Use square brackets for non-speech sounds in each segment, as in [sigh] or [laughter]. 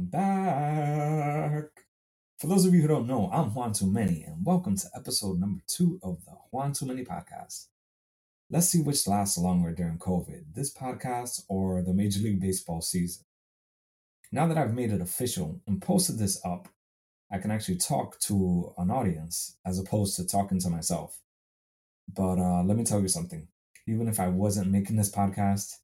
I'm back. For those of you who don't know, I'm Juan Too Many, and welcome to episode number two of the Juan Too Many podcast. Let's see which lasts longer during COVID, this podcast or the Major League Baseball season. Now that I've made it official and posted this up, I can actually talk to an audience as opposed to talking to myself. But uh, let me tell you something. Even if I wasn't making this podcast,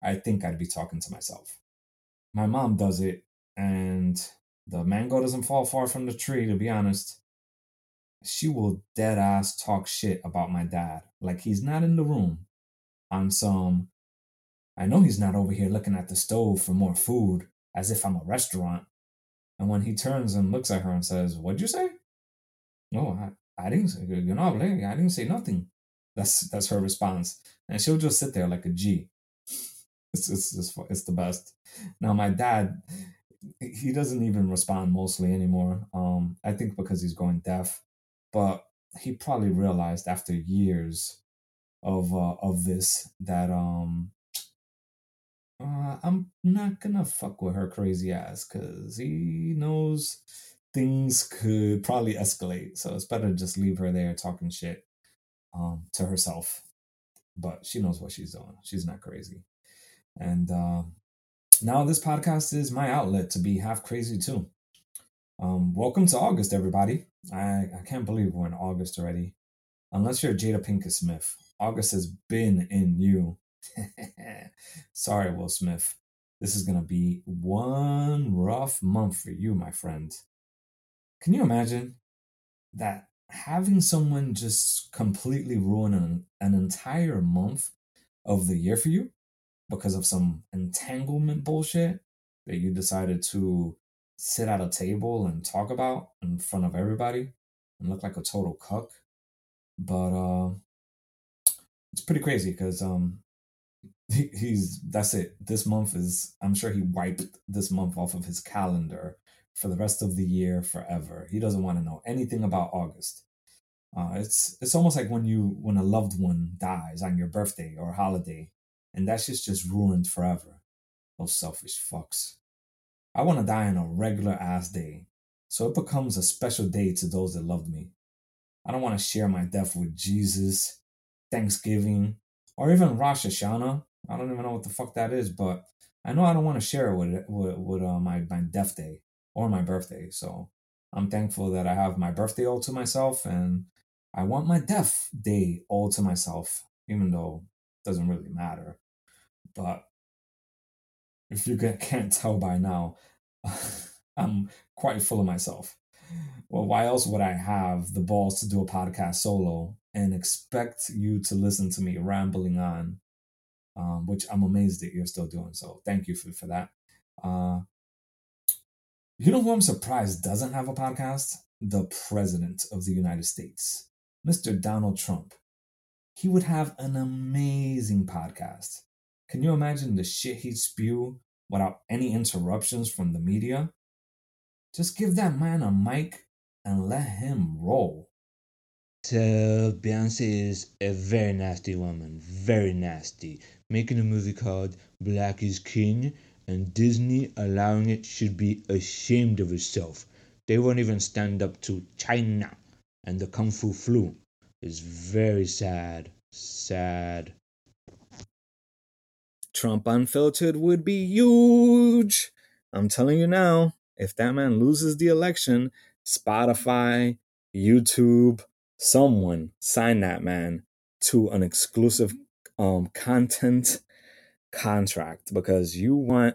I think I'd be talking to myself. My mom does it, and the mango doesn't fall far from the tree, to be honest. She will dead ass talk shit about my dad, like he's not in the room on some. I know he's not over here looking at the stove for more food as if I'm a restaurant. And when he turns and looks at her and says, What'd you say? No, I, I didn't say, you know, I didn't say nothing. That's that's her response. And she'll just sit there like a G. [laughs] It's, it's, it's, it's the best. Now, my dad, he doesn't even respond mostly anymore. Um, I think because he's going deaf, but he probably realized after years of uh, of this that um uh, I'm not gonna fuck with her crazy ass because he knows things could probably escalate. So it's better just leave her there talking shit um, to herself. But she knows what she's doing. She's not crazy. And uh, now this podcast is my outlet to be half crazy too. Um, welcome to August, everybody. I, I can't believe we're in August already. Unless you're Jada Pinkett Smith, August has been in you. [laughs] Sorry, Will Smith. This is going to be one rough month for you, my friend. Can you imagine that having someone just completely ruin an, an entire month of the year for you because of some entanglement bullshit that you decided to sit at a table and talk about in front of everybody and look like a total cuck. But uh it's pretty crazy because um he, he's that's it. This month is I'm sure he wiped this month off of his calendar for the rest of the year forever. He doesn't want to know anything about August. Uh, it's it's almost like when you when a loved one dies on your birthday or holiday and that's just just ruined forever. Those selfish fucks. I want to die on a regular ass day, so it becomes a special day to those that loved me. I don't want to share my death with Jesus, Thanksgiving, or even Rosh Hashanah. I don't even know what the fuck that is, but I know I don't want to share it with with, with uh, my my death day or my birthday. So I'm thankful that I have my birthday all to myself, and I want my death day all to myself, even though it doesn't really matter. But if you can't [laughs] tell by now, [laughs] I'm quite full of myself. Well, why else would I have the balls to do a podcast solo and expect you to listen to me rambling on, um, which I'm amazed that you're still doing. So thank you for, for that. Uh, you know who I'm surprised doesn't have a podcast? The President of the United States, Mr. Donald Trump. He would have an amazing podcast. Can you imagine the shit he'd spew without any interruptions from the media? Just give that man a mic and let him roll. So Beyonce is a very nasty woman, very nasty, making a movie called Black is King, and Disney allowing it should be ashamed of itself. They won't even stand up to China, and the Kung Fu flu is very sad, sad. Trump Unfiltered would be huge. I'm telling you now, if that man loses the election, Spotify, YouTube, someone sign that man to an exclusive um, content contract because you want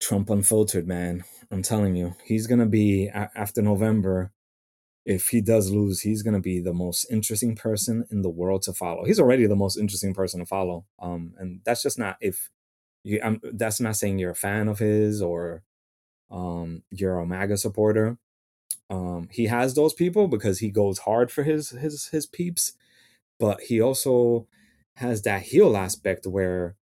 Trump Unfiltered, man. I'm telling you, he's going to be, after November, if he does lose, he's going to be the most interesting person in the world to follow. He's already the most interesting person to follow. Um, and that's just not if you. I'm, that's not saying you're a fan of his or um, you're a MAGA supporter. Um, he has those people because he goes hard for his his his peeps, but he also has that heel aspect where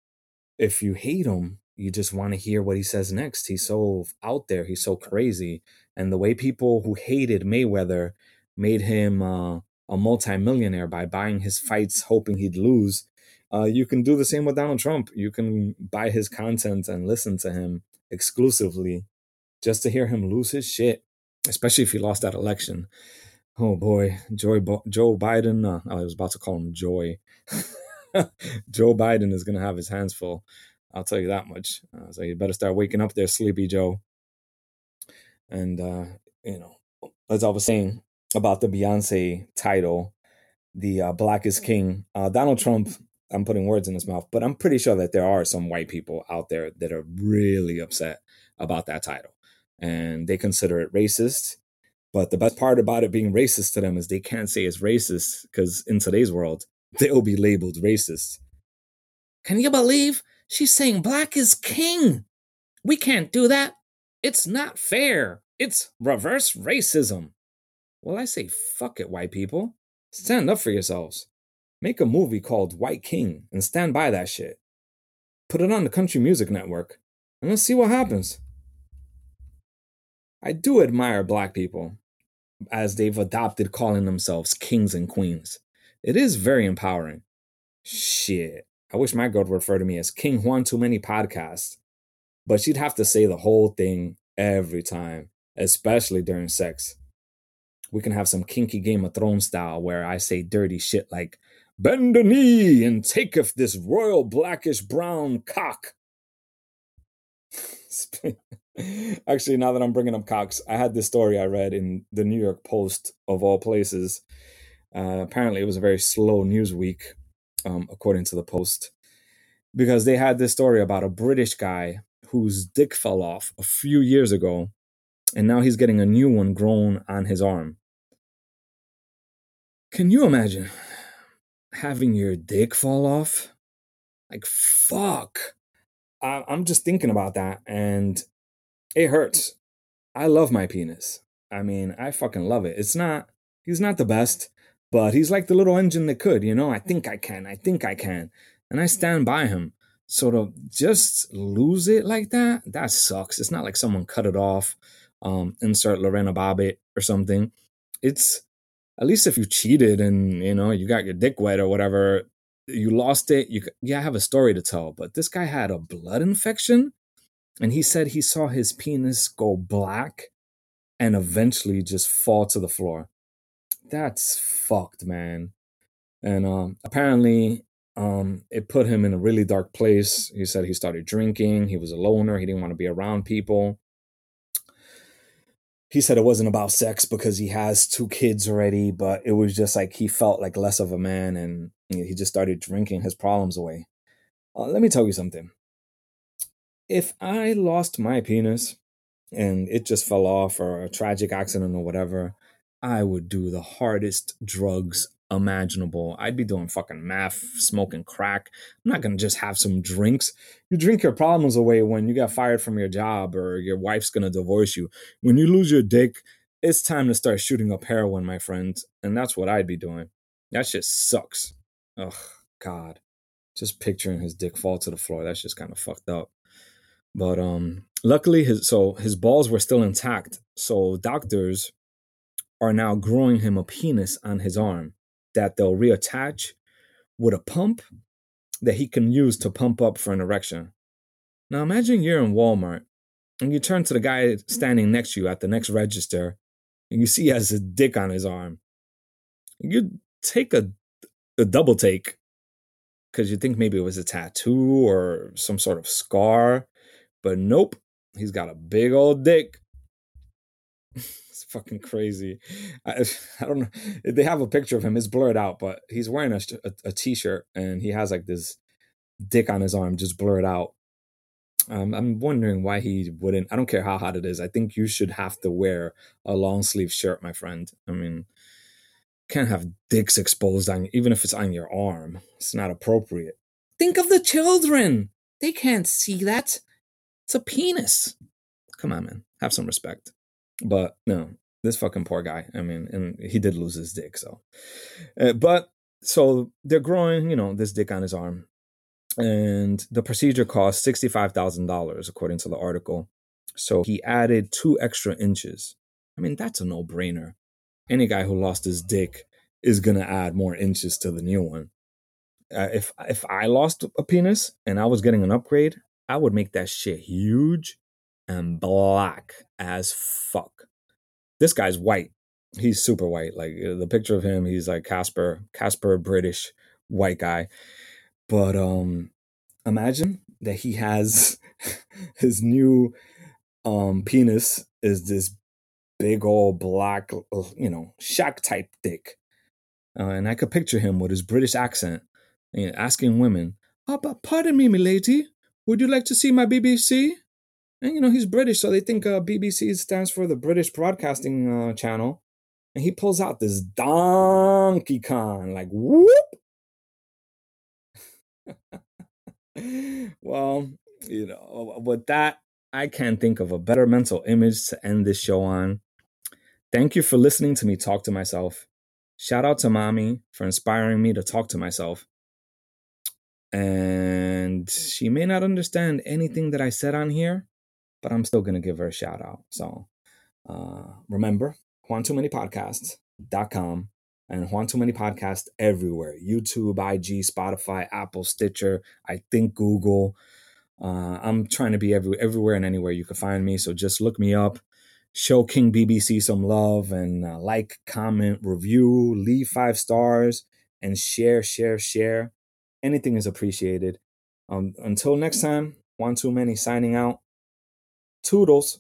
if you hate him, you just want to hear what he says next. He's so out there. He's so crazy. And the way people who hated Mayweather made him uh, a multimillionaire by buying his fights, hoping he'd lose. Uh, you can do the same with Donald Trump. You can buy his content and listen to him exclusively just to hear him lose his shit, especially if he lost that election. Oh boy, Joy Bo- Joe Biden. Uh, I was about to call him Joy. [laughs] Joe Biden is gonna have his hands full. I'll tell you that much. Uh, so you better start waking up there, sleepy Joe. And uh, you know, as I was saying about the Beyonce title, the uh, Black is King. Uh, Donald Trump. I'm putting words in his mouth, but I'm pretty sure that there are some white people out there that are really upset about that title, and they consider it racist. But the best part about it being racist to them is they can't say it's racist because in today's world, they'll be labeled racist. Can you believe she's saying black is king? We can't do that. It's not fair. It's reverse racism. Well, I say, fuck it, white people. Stand up for yourselves. Make a movie called White King and stand by that shit. Put it on the Country Music Network and let's see what happens. I do admire black people as they've adopted calling themselves kings and queens. It is very empowering. Shit. I wish my girl would refer to me as King Juan Too Many Podcast. But she'd have to say the whole thing every time, especially during sex. We can have some kinky Game of Thrones style where I say dirty shit like, Bend a knee and taketh this royal blackish brown cock. [laughs] Actually, now that I'm bringing up cocks, I had this story I read in the New York Post of all places. Uh, apparently, it was a very slow news week, um, according to the Post, because they had this story about a British guy whose dick fell off a few years ago, and now he's getting a new one grown on his arm. Can you imagine having your dick fall off? Like, fuck. I- I'm just thinking about that, and it hurts. I love my penis. I mean, I fucking love it. It's not, he's not the best, but he's like the little engine that could, you know? I think I can. I think I can. And I stand by him. So to just lose it like that, that sucks. It's not like someone cut it off, um, insert Lorena Bobbitt or something. It's at least if you cheated and, you know, you got your dick wet or whatever, you lost it. You, yeah, I have a story to tell, but this guy had a blood infection and he said he saw his penis go black and eventually just fall to the floor. That's fucked, man. And um, apparently, um, it put him in a really dark place. He said he started drinking. He was a loner. He didn't want to be around people. He said it wasn't about sex because he has two kids already, but it was just like he felt like less of a man and he just started drinking his problems away. Uh, let me tell you something if I lost my penis and it just fell off or a tragic accident or whatever, I would do the hardest drugs imaginable. I'd be doing fucking meth, smoking crack. I'm not gonna just have some drinks. You drink your problems away when you got fired from your job or your wife's gonna divorce you. When you lose your dick, it's time to start shooting up heroin, my friend. And that's what I'd be doing. That shit sucks. Ugh, God. Just picturing his dick fall to the floor, that's just kind of fucked up. But um luckily his so his balls were still intact. So doctors are now growing him a penis on his arm that they'll reattach with a pump that he can use to pump up for an erection. Now imagine you're in Walmart and you turn to the guy standing next to you at the next register and you see he has a dick on his arm. You take a, a double take because you think maybe it was a tattoo or some sort of scar. But nope, he's got a big old dick. [laughs] it's fucking crazy. I, [laughs] I don't know. They have a picture of him. It's blurred out, but he's wearing a, a, a t-shirt and he has like this dick on his arm, just blurred out. Um, I'm wondering why he wouldn't. I don't care how hot it is. I think you should have to wear a long sleeve shirt, my friend. I mean, can't have dicks exposed on even if it's on your arm. It's not appropriate. Think of the children. They can't see that. It's a penis. Come on, man. Have some respect. But no, this fucking poor guy. I mean, and he did lose his dick, so. Uh, but so they're growing, you know, this dick on his arm, and the procedure cost sixty-five thousand dollars, according to the article. So he added two extra inches. I mean, that's a no-brainer. Any guy who lost his dick is gonna add more inches to the new one. Uh, if if I lost a penis and I was getting an upgrade, I would make that shit huge and black as fuck. This guy's white. He's super white. Like uh, the picture of him, he's like Casper, Casper British white guy. But um imagine that he has [laughs] his new um penis is this big old black, uh, you know, Shaq type dick. Uh, and I could picture him with his British accent you know, asking women, oh, but pardon me, milady, would you like to see my BBC? And you know, he's British, so they think uh, BBC stands for the British Broadcasting uh, Channel. And he pulls out this Donkey Kong, like whoop. [laughs] well, you know, with that, I can't think of a better mental image to end this show on. Thank you for listening to me talk to myself. Shout out to mommy for inspiring me to talk to myself. And she may not understand anything that I said on here, but I'm still going to give her a shout out. So uh, remember, Juan Too Many and Juan Too Many Podcast everywhere YouTube, IG, Spotify, Apple, Stitcher, I think Google. Uh, I'm trying to be every, everywhere and anywhere you can find me. So just look me up show King BBC some love and uh, like, comment, review, leave five stars, and share, share, share. Anything is appreciated. Um, until next time, Juan Too Many signing out. Toodles.